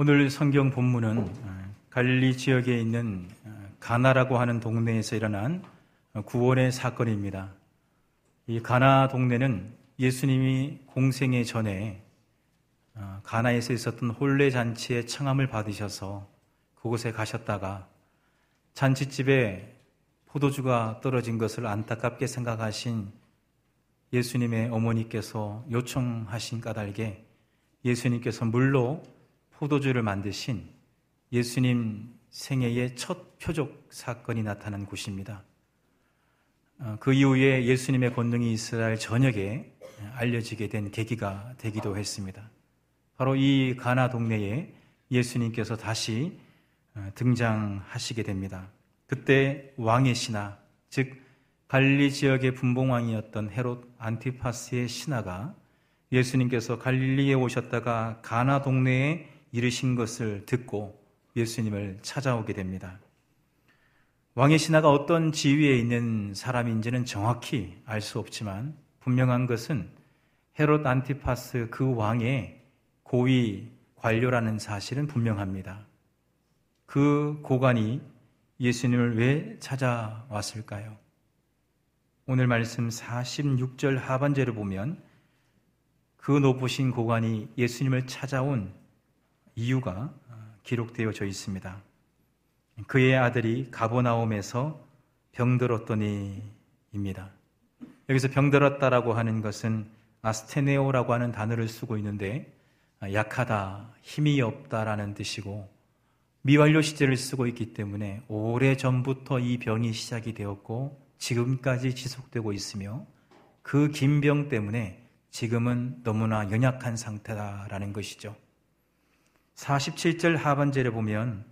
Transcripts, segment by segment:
오늘 성경 본문은 어, 갈릴리 지역에 있는 어, 가나라고 하는 동네에서 일어난 구원의 사건입니다. 이 가나 동네는 예수님이 공생의 전에 어, 가나에서 있었던 혼례 잔치에 청함을 받으셔서 그곳에 가셨다가 잔치집에 포도주가 떨어진 것을 안타깝게 생각하신 예수님의 어머니께서 요청하신 까닭에 예수님께서 물로 포도주를 만드신 예수님 생애의 첫 표적 사건이 나타난 곳입니다. 어, 그 이후에 예수님의 권능이 이스라엘 전역에 알려지게 된 계기가 되기도 했습니다. 바로 이 가나 동네에 예수님께서 다시 어, 등장하시게 됩니다. 그때 왕의 신하, 즉 갈리 지역의 분봉왕이었던 헤롯 안티파스의 신하가 예수님께서 갈릴리에 오셨다가 가나 동네에 이르신 것을 듣고 예수님을 찾아오게 됩니다. 왕의 신하가 어떤 지위에 있는 사람인지는 정확히 알 수 없지만 분명한 것은 헤롯 안티파스 그 왕의 고위 관료라는 사실은 분명합니다. 그 고관이 예수님을 왜 찾아왔을까요? 오늘 말씀 46절 하반절을 보면 그 높으신 고관이 예수님을 찾아온 이유가 기록되어져 있습니다. 그의 아들이 가보나움에서 병들었더니입니다. 여기서 병들었다라고 하는 것은 아스테네오라고 하는 단어를 쓰고 있는데 약하다, 힘이 없다라는 뜻이고 미완료 시제를 쓰고 있기 때문에 오래 전부터 이 병이 시작이 되었고 지금까지 지속되고 있으며 그 긴 병 때문에 지금은 너무나 연약한 상태다라는 것이죠. 47절 하반절에 보면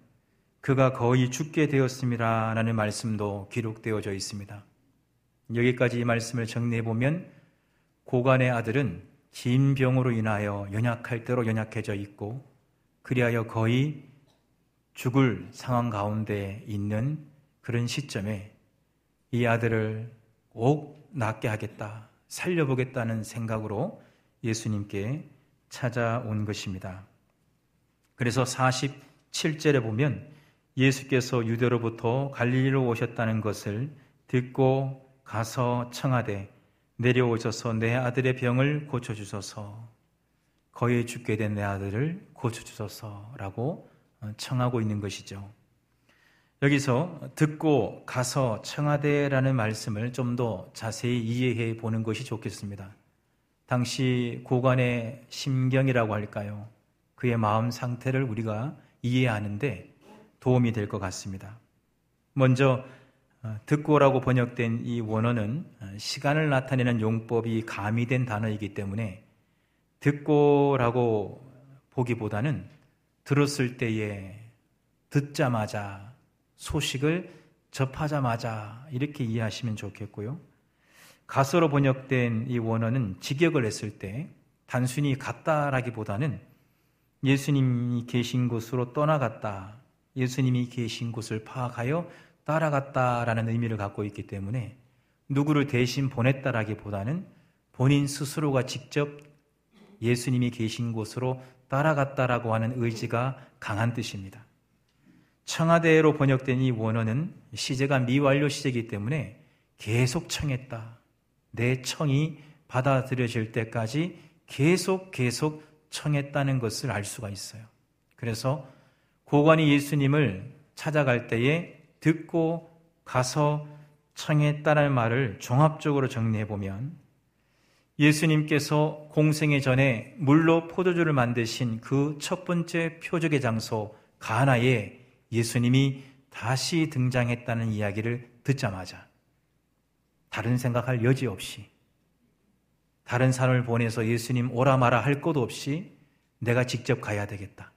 그가 거의 죽게 되었습니다. 라는 말씀도 기록되어져 있습니다. 여기까지 이 말씀을 정리해 보면 고관의 아들은 긴 병으로 인하여 연약할 대로 연약해져 있고 그리하여 거의 죽을 상황 가운데 있는 그런 시점에 이 아들을 꼭 낫게 하겠다, 살려보겠다는 생각으로 예수님께 찾아온 것입니다. 그래서 47절에 보면 예수께서 유대로부터 갈릴리로 오셨다는 것을 듣고 가서 청하되 내려오셔서 내 아들의 병을 고쳐주소서 거의 죽게 된 내 아들을 고쳐주소서라고 청하고 있는 것이죠. 여기서 듣고 가서 청하되라는 말씀을 좀 더 자세히 이해해 보는 것이 좋겠습니다. 당시 고관의 심경이라고 할까요? 그의 마음 상태를 우리가 이해하는데 도움이 될 것 같습니다. 먼저 어, 듣고라고 번역된 이 원어는 어, 시간을 나타내는 용법이 가미된 단어이기 때문에 듣고라고 보기보다는 들었을 때에 듣자마자 소식을 접하자마자 이렇게 이해하시면 좋겠고요. 가서로 번역된 이 원어는 직역을 했을 때 단순히 갔다라기보다는 예수님이 계신 곳으로 떠나갔다. 예수님이 계신 곳을 파악하여 따라갔다라는 의미를 갖고 있기 때문에 누구를 대신 보냈다라기보다는 본인 스스로가 직접 예수님이 계신 곳으로 따라갔다라고 하는 의지가 강한 뜻입니다. 청와대로 번역된 이 원어는 시제가 미완료 시제이기 때문에 계속 청했다. 내 청이 받아들여질 때까지 계속 계속 청했다는 것을 알 수가 있어요. 그래서 고관이 예수님을 찾아갈 때에 듣고 가서 청했다는 말을 종합적으로 정리해 보면 예수님께서 공생의 전에 물로 포도주를 만드신 그 첫 번째 표적의 장소 가나에 예수님이 다시 등장했다는 이야기를 듣자마자 다른 생각할 여지 없이 다른 사람을 보내서 예수님 오라 마라 할 것도 없이 내가 직접 가야 되겠다.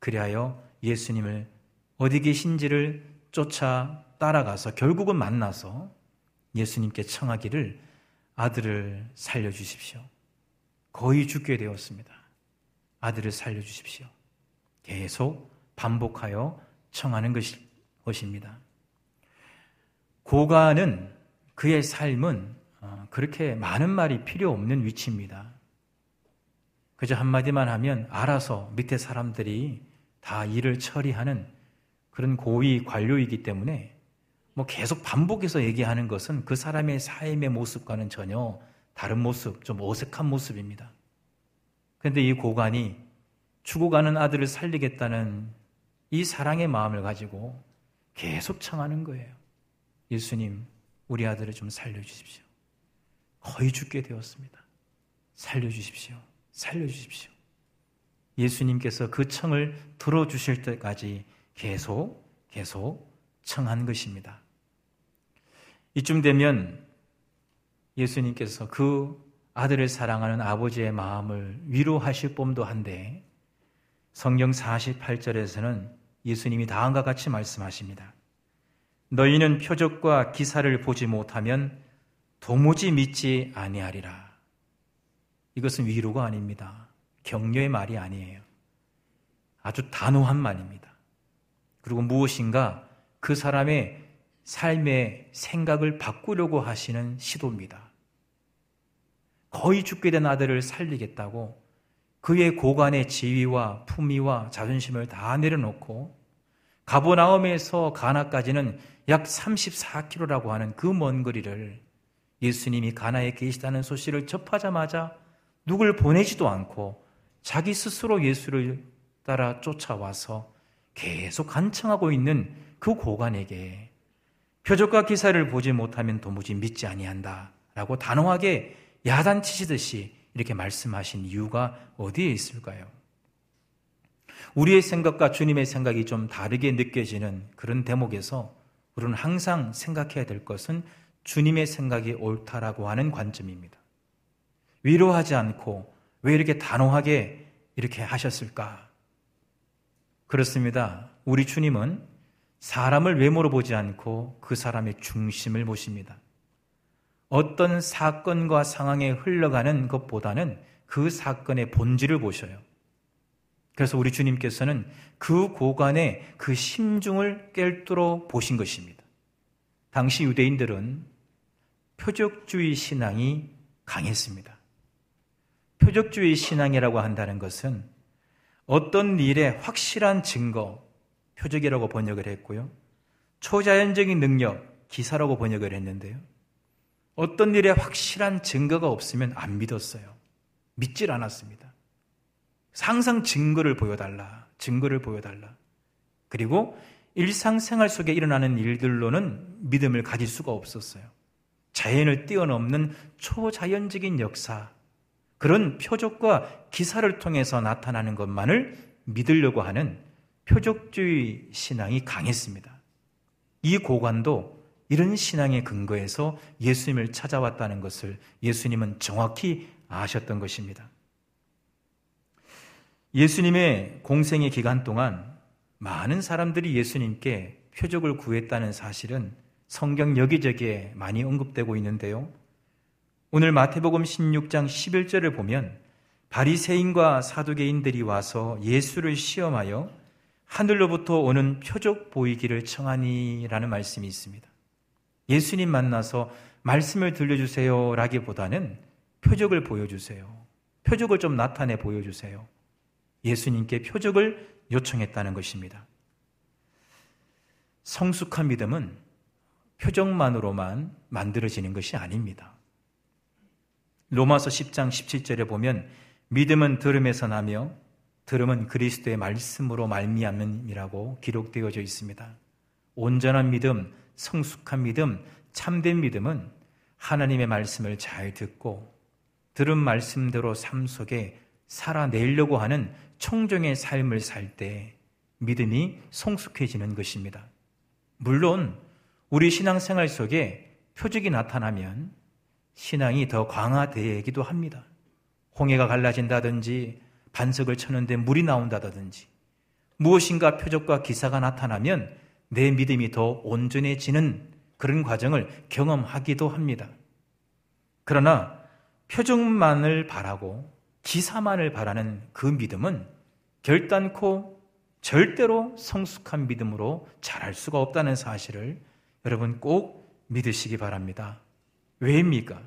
그리하여 예수님을 어디 계신지를 쫓아 따라가서 결국은 만나서 예수님께 청하기를 아들을 살려주십시오. 거의 죽게 되었습니다. 아들을 살려주십시오. 계속 반복하여 청하는 것입니다. 고가는 그의 삶은 어, 그렇게 많은 말이 필요 없는 위치입니다. 그저 한마디만 하면 알아서 밑에 사람들이 다 일을 처리하는 그런 고위 관료이기 때문에 뭐 계속 반복해서 얘기하는 것은 그 사람의 삶의 모습과는 전혀 다른 모습, 좀 어색한 모습입니다. 그런데 이 고관이 죽어가는 아들을 살리겠다는 이 사랑의 마음을 가지고 계속 청하는 거예요. 예수님, 우리 아들을 좀 살려주십시오. 거의 죽게 되었습니다. 살려주십시오. 살려주십시오. 예수님께서 그 청을 들어주실 때까지 계속, 계속 청한 것입니다. 이쯤 되면 예수님께서 그 아들을 사랑하는 아버지의 마음을 위로하실 봄도 한데 성경 48절에서는 예수님이 다음과 같이 말씀하십니다. 너희는 표적과 기사를 보지 못하면 도무지 믿지 아니하리라. 이것은 위로가 아닙니다. 격려의 말이 아니에요. 아주 단호한 말입니다. 그리고 무엇인가 그 사람의 삶의 생각을 바꾸려고 하시는 시도입니다. 거의 죽게 된 아들을 살리겠다고 그의 고관의 지위와 품위와 자존심을 다 내려놓고 가보나움에서 가나까지는 약 34km라고 하는 그 먼 거리를 예수님이 가나에 계시다는 소식을 접하자마자 누굴 보내지도 않고 자기 스스로 예수를 따라 쫓아와서 계속 간청하고 있는 그 고관에게 표적과 기사를 보지 못하면 도무지 믿지 아니한다 라고 단호하게 야단치시듯이 이렇게 말씀하신 이유가 어디에 있을까요? 우리의 생각과 주님의 생각이 좀 다르게 느껴지는 그런 대목에서 우리는 항상 생각해야 될 것은 주님의 생각이 옳다라고 하는 관점입니다. 위로하지 않고 왜 이렇게 단호하게 이렇게 하셨을까? 그렇습니다. 우리 주님은 사람을 외모로 보지 않고 그 사람의 중심을 보십니다. 어떤 사건과 상황에 흘러가는 것보다는 그 사건의 본질을 보셔요. 그래서 우리 주님께서는 그 고관의 그 심중을 꿰뚫어 보신 것입니다. 당시 유대인들은 표적주의 신앙이 강했습니다. 표적주의 신앙이라고 한다는 것은 어떤 일의 확실한 증거, 표적이라고 번역을 했고요. 초자연적인 능력, 기사라고 번역을 했는데요. 어떤 일에 확실한 증거가 없으면 안 믿었어요. 믿질 않았습니다. 항상 증거를 보여달라. 증거를 보여달라. 그리고 일상생활 속에 일어나는 일들로는 믿음을 가질 수가 없었어요. 자연을 뛰어넘는 초자연적인 역사, 그런 표적과 기사를 통해서 나타나는 것만을 믿으려고 하는 표적주의 신앙이 강했습니다. 이 고관도 이런 신앙의 근거에서 예수님을 찾아왔다는 것을 예수님은 정확히 아셨던 것입니다. 예수님의 공생의 기간 동안 많은 사람들이 예수님께 표적을 구했다는 사실은 성경 여기저기에 많이 언급되고 있는데요. 오늘 마태복음 16장 11절을 보면 바리새인과 사두개인들이 와서 예수를 시험하여 하늘로부터 오는 표적 보이기를 청하니라는 말씀이 있습니다. 예수님 만나서 말씀을 들려주세요 라기보다는 표적을 보여주세요. 표적을 좀 나타내 보여주세요. 예수님께 표적을 요청했다는 것입니다. 성숙한 믿음은 표적만으로만 만들어지는 것이 아닙니다. 로마서 10장 17절에 보면 믿음은 들음에서 나며 들음은 그리스도의 말씀으로 말미암음이라고 기록되어져 있습니다. 온전한 믿음, 성숙한 믿음, 참된 믿음은 하나님의 말씀을 잘 듣고 들은 말씀대로 삶 속에 살아내려고 하는 청정의 삶을 살 때 믿음이 성숙해지는 것입니다. 물론 우리 신앙생활 속에 표적이 나타나면 신앙이 더 강화되기도 합니다. 홍해가 갈라진다든지 반석을 쳤는데 물이 나온다든지 무엇인가 표적과 기사가 나타나면 내 믿음이 더 온전해지는 그런 과정을 경험하기도 합니다. 그러나 표적만을 바라고 기사만을 바라는 그 믿음은 결단코 절대로 성숙한 믿음으로 자랄 수가 없다는 사실을 여러분 꼭 믿으시기 바랍니다. 왜입니까?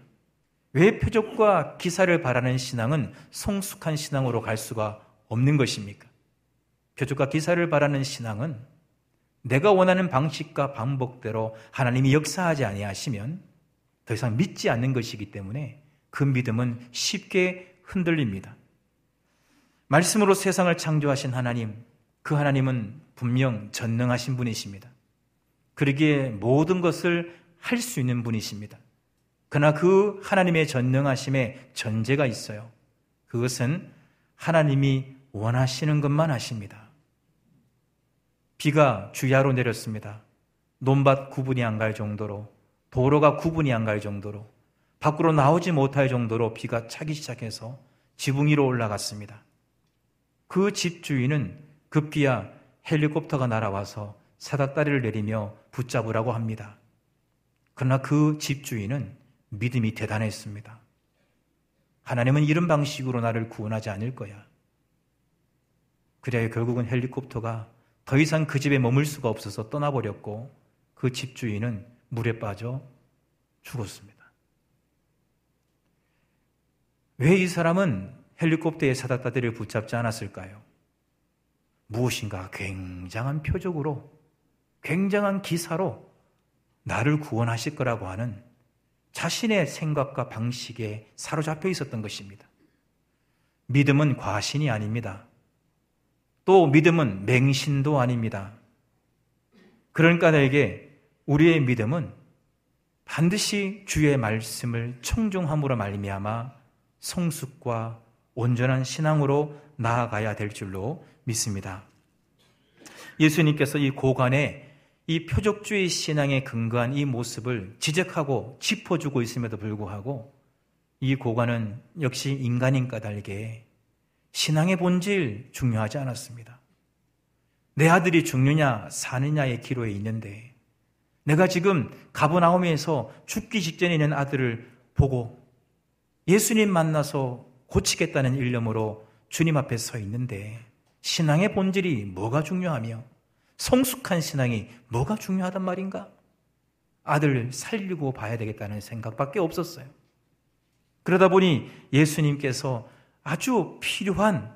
왜 표적과 기사를 바라는 신앙은 성숙한 신앙으로 갈 수가 없는 것입니까? 표적과 기사를 바라는 신앙은 내가 원하는 방식과 방법대로 하나님이 역사하지 아니하시면 더 이상 믿지 않는 것이기 때문에 그 믿음은 쉽게 흔들립니다. 말씀으로 세상을 창조하신 하나님, 그 하나님은 분명 전능하신 분이십니다. 그러기에 모든 것을 할 수 있는 분이십니다. 그러나 그 하나님의 전능하심에 전제가 있어요. 그것은 하나님이 원하시는 것만 하십니다. 비가 주야로 내렸습니다. 논밭 구분이 안 갈 정도로, 도로가 구분이 안 갈 정도로, 밖으로 나오지 못할 정도로 비가 차기 시작해서 지붕 위로 올라갔습니다. 그 집 주인은 급기야 헬리콥터가 날아와서 사닥다리를 내리며 붙잡으라고 합니다. 그러나 그 집주인은 믿음이 대단했습니다. 하나님은 이런 방식으로 나를 구원하지 않을 거야. 그래야 결국은 헬리콥터가 더 이상 그 집에 머물 수가 없어서 떠나버렸고 그 집주인은 물에 빠져 죽었습니다. 왜 이 사람은 헬리콥터의 사닥다리를 붙잡지 않았을까요? 무엇인가 굉장한 표적으로, 굉장한 기사로 나를 구원하실 거라고 하는 자신의 생각과 방식에 사로잡혀 있었던 것입니다. 믿음은 과신이 아닙니다. 또 믿음은 맹신도 아닙니다. 그러니까 내게 우리의 믿음은 반드시 주의 말씀을 청종함으로 말미암아 성숙과 온전한 신앙으로 나아가야 될 줄로 믿습니다. 예수님께서 이 고관에 이 표적주의 신앙에 근거한 이 모습을 지적하고 짚어주고 있음에도 불구하고 이 고관은 역시 인간인 까닭에 신앙의 본질 중요하지 않았습니다. 내 아들이 죽느냐 사느냐의 기로에 있는데 내가 지금 가버나움에서 죽기 직전에 있는 아들을 보고 예수님 만나서 고치겠다는 일념으로 주님 앞에 서 있는데 신앙의 본질이 뭐가 중요하며 성숙한 신앙이 뭐가 중요하단 말인가? 아들 살리고 봐야 되겠다는 생각밖에 없었어요. 그러다 보니 예수님께서 아주 필요한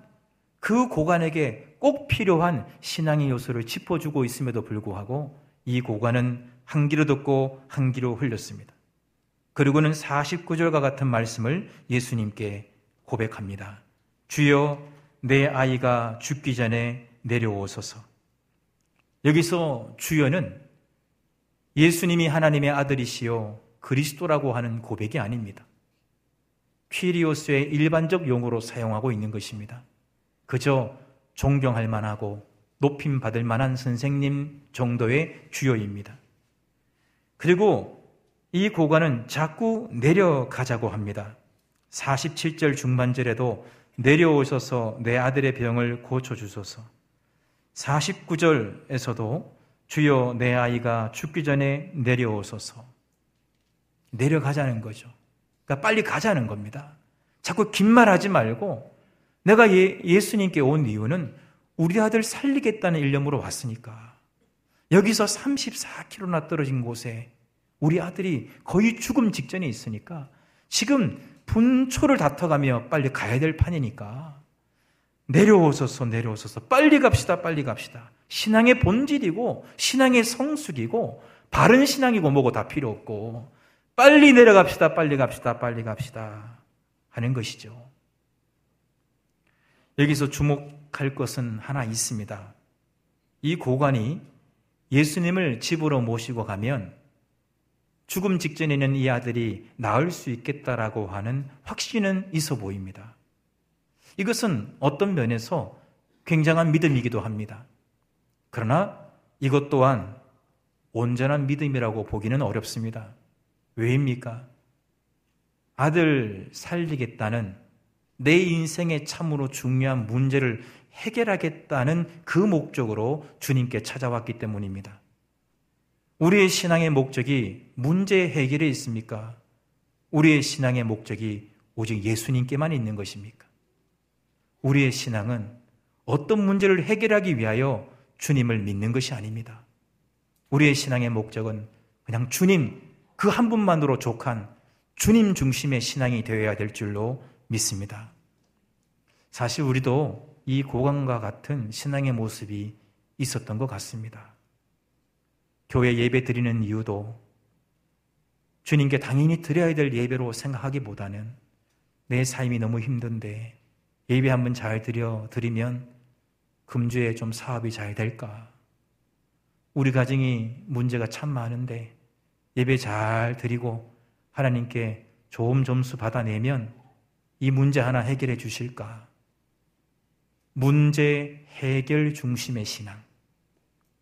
그 고관에게 꼭 필요한 신앙의 요소를 짚어주고 있음에도 불구하고 이 고관은 한 귀로 듣고 한 귀로 흘렸습니다. 그리고는 49절과 같은 말씀을 예수님께 고백합니다. 주여 내 아이가 죽기 전에 내려오소서. 여기서 주여는 예수님이 하나님의 아들이시요 그리스도라고 하는 고백이 아닙니다. 퀴리오스의 일반적 용어로 사용하고 있는 것입니다. 그저 존경할 만하고 높임 받을 만한 선생님 정도의 주요입니다. 그리고 이 고관은 자꾸 내려가자고 합니다. 47절 중반절에도 내려오셔서 내 아들의 병을 고쳐주소서. 49절에서도 주여 내 아이가 죽기 전에 내려오소서. 내려가자는 거죠. 그러니까 빨리 가자는 겁니다. 자꾸 긴 말 하지 말고 내가 예, 예수님께 온 이유는 우리 아들 살리겠다는 일념으로 왔으니까. 여기서 34km나 떨어진 곳에 우리 아들이 거의 죽음 직전에 있으니까 지금 분초를 다퉈가며 빨리 가야 될 판이니까 내려오소서 내려오소서 빨리 갑시다 빨리 갑시다 신앙의 본질이고 신앙의 성숙이고 바른 신앙이고 뭐고 다 필요 없고 빨리 내려갑시다 빨리 갑시다 빨리 갑시다 하는 것이죠. 여기서 주목할 것은 하나 있습니다. 이 고관이 예수님을 집으로 모시고 가면 죽음 직전에는 이 아들이 나을 수 있겠다라고 하는 확신은 있어 보입니다. 이것은 어떤 면에서 굉장한 믿음이기도 합니다. 그러나 이것 또한 온전한 믿음이라고 보기는 어렵습니다. 왜입니까? 아들 살리겠다는 내 인생에 참으로 중요한 문제를 해결하겠다는 그 목적으로 주님께 찾아왔기 때문입니다. 우리의 신앙의 목적이 문제 해결에 있습니까? 우리의 신앙의 목적이 오직 예수님께만 있는 것입니까? 우리의 신앙은 어떤 문제를 해결하기 위하여 주님을 믿는 것이 아닙니다. 우리의 신앙의 목적은 그냥 주님 그 한 분만으로 족한 주님 중심의 신앙이 되어야 될 줄로 믿습니다. 사실 우리도 이 고관과 같은 신앙의 모습이 있었던 것 같습니다. 교회 예배 드리는 이유도 주님께 당연히 드려야 될 예배로 생각하기보다는 내 삶이 너무 힘든데 예배 한번 잘 드려 드리면 금주에 좀 사업이 잘 될까? 우리 가정이 문제가 참 많은데 예배 잘 드리고 하나님께 좋은 점수 받아내면 이 문제 하나 해결해 주실까? 문제 해결 중심의 신앙.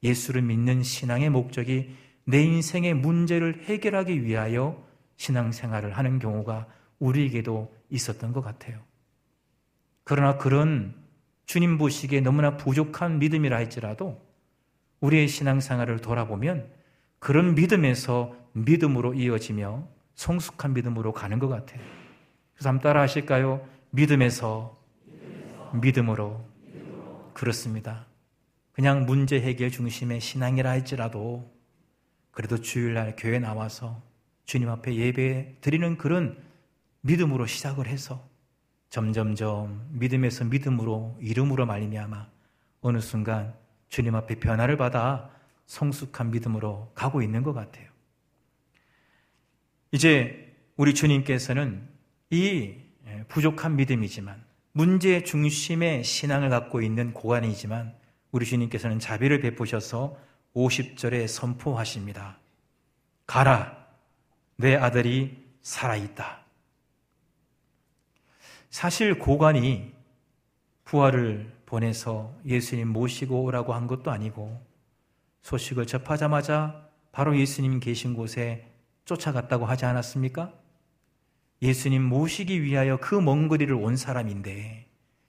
예수를 믿는 신앙의 목적이 내 인생의 문제를 해결하기 위하여 신앙생활을 하는 경우가 우리에게도 있었던 것 같아요. 그러나 그런 주님 보시기에 너무나 부족한 믿음이라 할지라도 우리의 신앙생활을 돌아보면 그런 믿음에서 믿음으로 이어지며 성숙한 믿음으로 가는 것 같아요. 그래서 한번 따라 하실까요? 믿음에서, 믿음에서. 믿음으로. 믿음으로. 그렇습니다. 그냥 문제 해결 중심의 신앙이라 할지라도 그래도 주일날 교회 나와서 주님 앞에 예배 드리는 그런 믿음으로 시작을 해서 점점점 믿음에서 믿음으로 이름으로 말미암아 어느 순간 주님 앞에 변화를 받아 성숙한 믿음으로 가고 있는 것 같아요. 이제 우리 주님께서는 이 부족한 믿음이지만 문제 중심의 신앙을 갖고 있는 고관이지만 우리 주님께서는 자비를 베푸셔서 50절에 선포하십니다. 가라, 내 아들이 살아있다. 사실 고관이 부활을 보내서 예수님 모시고 오라고 한 것도 아니고 소식을 접하자마자 바로 예수님 계신 곳에 쫓아갔다고 하지 않았습니까? 예수님 모시기 위하여 그 먼 거리를 온 사람인데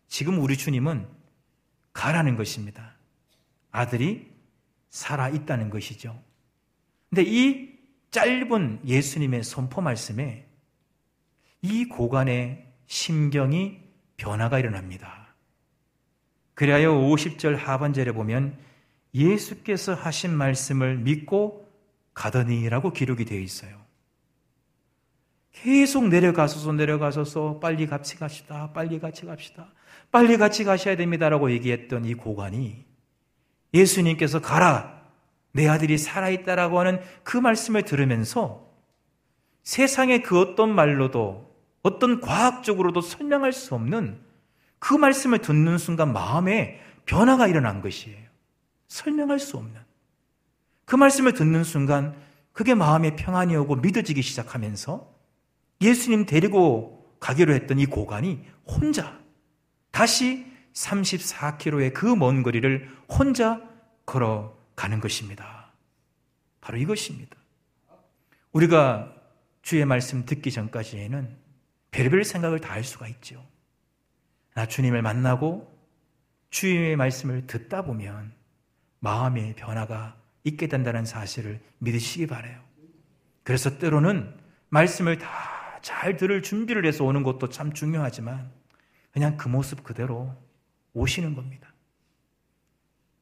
지금 우리 주님은 가라는 것입니다. 아들이 살아 있다는 것이죠. 근데 이 짧은 예수님의 선포 말씀에 이 고관의 심경이 변화가 일어납니다. 그리하여 50절 하반절에 보면 예수께서 하신 말씀을 믿고 가더니라고 기록이 되어 있어요. 계속 내려가소서 내려가소서 빨리 같이 갑시다. 빨리 같이 갑시다. 빨리 같이 가셔야 됩니다라고 얘기했던 이 고관이 예수님께서 가라. 내 아들이 살아있다라고 하는 그 말씀을 들으면서 세상의 그 어떤 말로도 어떤 과학적으로도 설명할 수 없는 그 말씀을 듣는 순간 마음에 변화가 일어난 것이에요. 설명할 수 없는. 그 말씀을 듣는 순간 그게 마음에 평안이 오고 믿어지기 시작하면서 예수님 데리고 가기로 했던 이 고관이 혼자 다시 34km의 그 먼 거리를 혼자 걸어가는 것입니다. 바로 이것입니다. 우리가 주의 말씀 듣기 전까지에는 별별 생각을 다 할 수가 있죠. 나 주님을 만나고 주님의 말씀을 듣다 보면 마음의 변화가 있게 된다는 사실을 믿으시기 바래요. 그래서 때로는 말씀을 다 잘 들을 준비를 해서 오는 것도 참 중요하지만 그냥 그 모습 그대로 오시는 겁니다.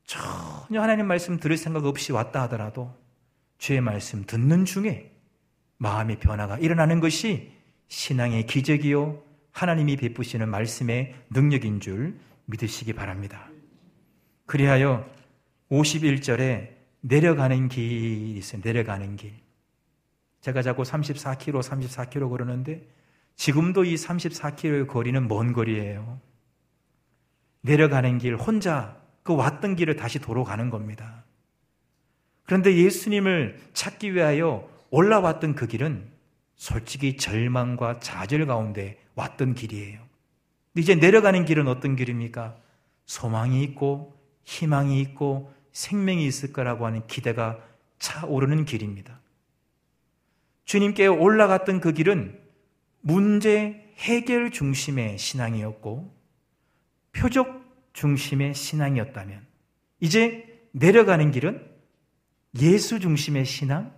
전혀 하나님 말씀 들을 생각 없이 왔다 하더라도 주의 말씀 듣는 중에 마음의 변화가 일어나는 것이 신앙의 기적이요 하나님이 베푸시는 말씀의 능력인 줄 믿으시기 바랍니다. 그리하여 51절에 내려가는 길이 있어요. 내려가는 길. 제가 자꾸 34km, 34km 걸었는데 지금도 이 34km의 거리는 먼 거리예요. 내려가는 길 혼자 그 왔던 길을 다시 도로 가는 겁니다. 그런데 예수님을 찾기 위하여 올라왔던 그 길은 솔직히 절망과 좌절 가운데 왔던 길이에요. 이제 내려가는 길은 어떤 길입니까? 소망이 있고 희망이 있고 생명이 있을 거라고 하는 기대가 차오르는 길입니다. 주님께 올라갔던 그 길은 문제 해결 중심의 신앙이었고 표적 중심의 신앙이었다면 이제 내려가는 길은 예수 중심의 신앙,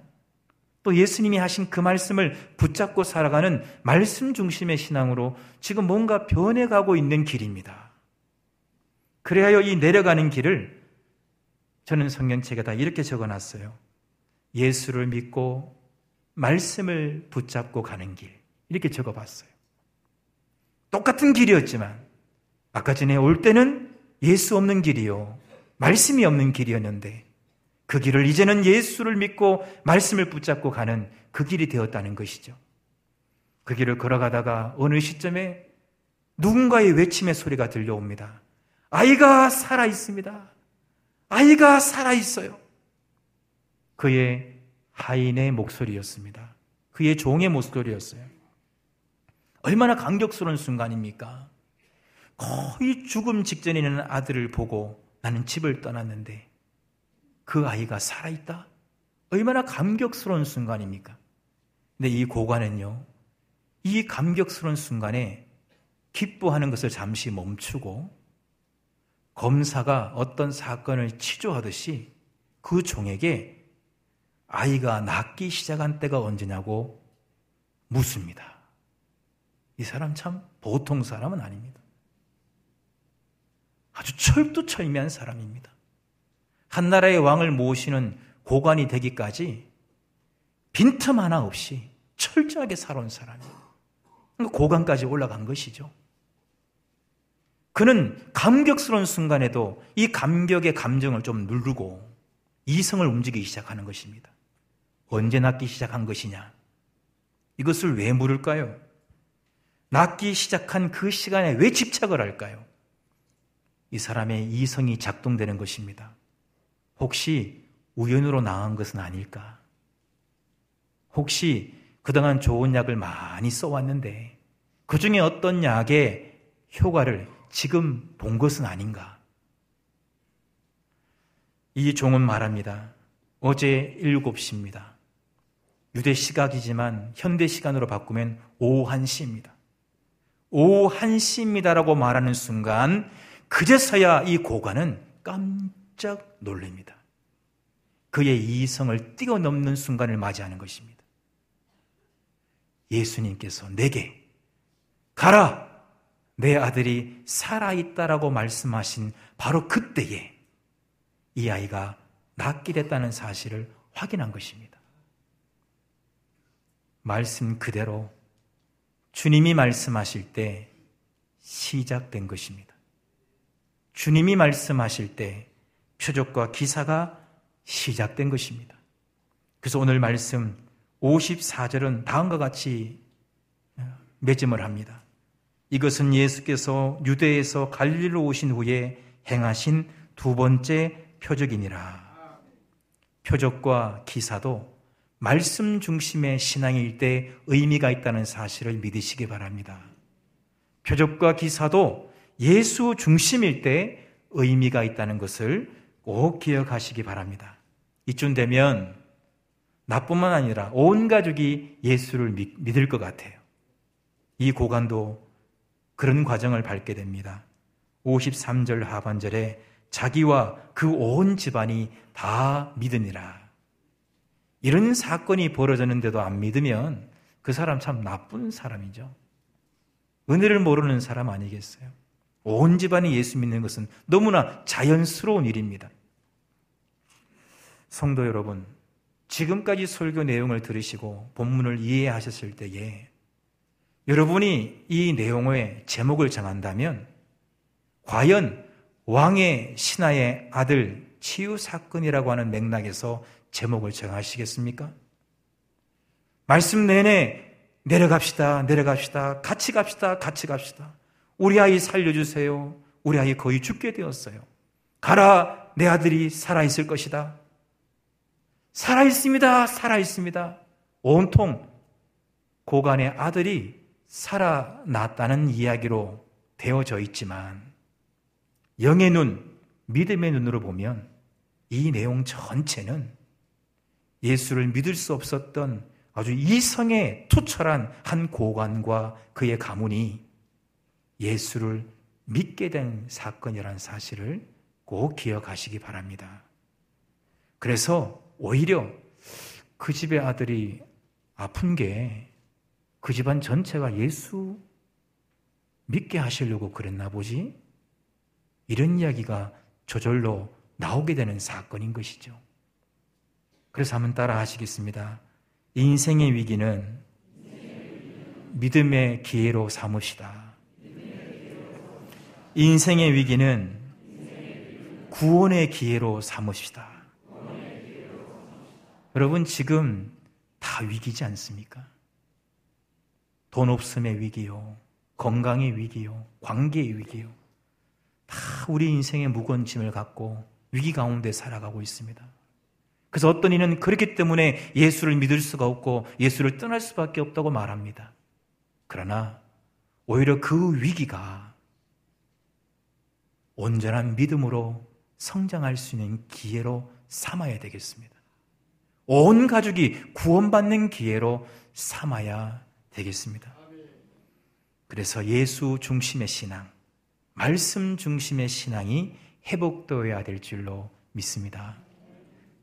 또 예수님이 하신 그 말씀을 붙잡고 살아가는 말씀 중심의 신앙으로 지금 뭔가 변해가고 있는 길입니다. 그래야 이 내려가는 길을 저는 성경책에다 이렇게 적어 놨어요. 예수를 믿고 말씀을 붙잡고 가는 길. 이렇게 적어 봤어요. 똑같은 길이었지만, 아까 전에 올 때는 예수 없는 길이요. 말씀이 없는 길이었는데, 그 길을 이제는 예수를 믿고 말씀을 붙잡고 가는 그 길이 되었다는 것이죠. 그 길을 걸어가다가 어느 시점에 누군가의 외침의 소리가 들려옵니다. 아이가 살아 있습니다. 아이가 살아 있어요. 그의 하인의 목소리였습니다. 그의 종의 목소리였어요. 얼마나 감격스러운 순간입니까? 거의 죽음 직전에 있는 아들을 보고 나는 집을 떠났는데 그 아이가 살아있다? 얼마나 감격스러운 순간입니까? 근데 이 고관은요, 이 감격스러운 순간에 기뻐하는 것을 잠시 멈추고 검사가 어떤 사건을 치조하듯이 그 종에게 아이가 낫기 시작한 때가 언제냐고 묻습니다. 이 사람 참 보통 사람은 아닙니다. 아주 철두철미한 사람입니다. 한 나라의 왕을 모시는 고관이 되기까지 빈틈 하나 없이 철저하게 살아온 사람이에요. 그러니까 고관까지 올라간 것이죠. 그는 감격스러운 순간에도 이 감격의 감정을 좀 누르고 이성을 움직이기 시작하는 것입니다. 언제 낫기 시작한 것이냐? 이것을 왜 물을까요? 낫기 시작한 그 시간에 왜 집착을 할까요? 이 사람의 이성이 작동되는 것입니다. 혹시 우연으로 나은 것은 아닐까? 혹시 그동안 좋은 약을 많이 써왔는데 그 중에 어떤 약의 효과를 지금 본 것은 아닌가? 이 종은 말합니다. 어제 7시입니다. 유대 시각이지만 현대 시간으로 바꾸면 오후 1시입니다. 오후 1시입니다라고 말하는 순간 그제서야 이 고관은 깜 짝 놀랍니다. 그의 이성을 뛰어넘는 순간을 맞이하는 것입니다. 예수님께서 내게 가라! 내 아들이 살아있다라고 말씀하신 바로 그때에 이 아이가 낫게 됐다는 사실을 확인한 것입니다. 말씀 그대로 주님이 말씀하실 때 시작된 것입니다. 주님이 말씀하실 때 표적과 기사가 시작된 것입니다. 그래서 오늘 말씀 54절은 다음과 같이 맺음을 합니다. 이것은 예수께서 유대에서 갈릴로 오신 후에 행하신 두 번째 표적이니라. 표적과 기사도 말씀 중심의 신앙일 때 의미가 있다는 사실을 믿으시기 바랍니다. 표적과 기사도 예수 중심일 때 의미가 있다는 것을 꼭 기억하시기 바랍니다. 이쯤 되면 나뿐만 아니라 온 가족이 예수를 믿, 을것 같아요. 이 고관도 그런 과정을 밟게 됩니다. 53절 하반절에 자기와 그 온 집안이 다 믿으니라. 이런 사건이 벌어졌는데도 안 믿으면 그 사람 참 나쁜 사람이죠. 은혜를 모르는 사람 아니겠어요? 온 집안이 예수 믿는 것은 너무나 자연스러운 일입니다. 성도 여러분, 지금까지 설교 내용을 들으시고 본문을 이해하셨을 때에 여러분이 이 내용의 제목을 정한다면 과연 왕의 신하의 아들 치유 사건이라고 하는 맥락에서 제목을 정하시겠습니까? 말씀 내내 내려갑시다, 내려갑시다, 같이 갑시다, 같이 갑시다. 우리 아이 살려주세요. 우리 아이 거의 죽게 되었어요. 가라, 내 아들이 살아있을 것이다. 살아있습니다. 살아있습니다. 온통 고간의 아들이 살아났다는 이야기로 되어져 있지만 영의 눈, 믿음의 눈으로 보면 이 내용 전체는 예수를 믿을 수 없었던 아주 이성에 투철한 한 고관과 그의 가문이 예수를 믿게 된 사건이라는 사실을 꼭 기억하시기 바랍니다. 그래서 오히려 그 집의 아들이 아픈 게 그 집안 전체가 예수 믿게 하시려고 그랬나 보지? 이런 이야기가 저절로 나오게 되는 사건인 것이죠. 그래서 한번 따라 하시겠습니다. 인생의 위기는 믿음의 기회로 삼으시다. 인생의 위기는 구원의 기회로 삼으시다. 여러분, 지금 다 위기지 않습니까? 돈 없음의 위기요, 건강의 위기요, 관계의 위기요. 다 우리 인생의 무거운 짐을 갖고 위기 가운데 살아가고 있습니다. 그래서 어떤 이는 그렇기 때문에 예수를 믿을 수가 없고 예수를 떠날 수밖에 없다고 말합니다. 그러나 오히려 그 위기가 온전한 믿음으로 성장할 수 있는 기회로 삼아야 되겠습니다. 온 가족이 구원받는 기회로 삼아야 되겠습니다. 그래서 예수 중심의 신앙, 말씀 중심의 신앙이 회복되어야 될 줄로 믿습니다.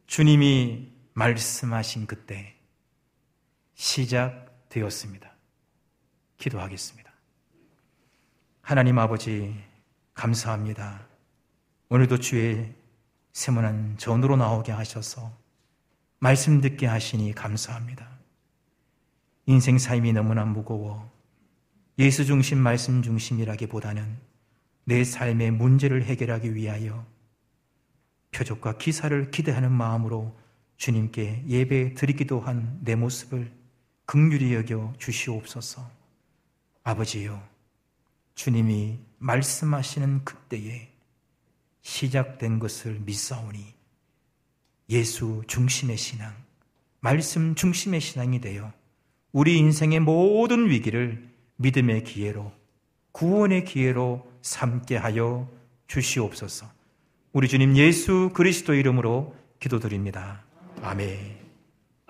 주님이 말씀하신 그때 시작되었습니다. 기도하겠습니다. 하나님 아버지, 감사합니다. 오늘도 주의 세문한 전으로 나오게 하셔서 말씀 듣게 하시니 감사합니다. 인생 삶이 너무나 무거워 예수 중심 말씀 중심이라기보다는 내 삶의 문제를 해결하기 위하여 표적과 기사를 기대하는 마음으로 주님께 예배 드리기도 한 내 모습을 극률이 여겨 주시옵소서. 아버지요, 주님이 말씀하시는 그때에 시작된 것을 믿사오니 예수 중심의 신앙, 말씀 중심의 신앙이 되어 우리 인생의 모든 위기를 믿음의 기회로, 구원의 기회로 삼게 하여 주시옵소서. 우리 주님 예수 그리스도 이름으로 기도드립니다. 아멘.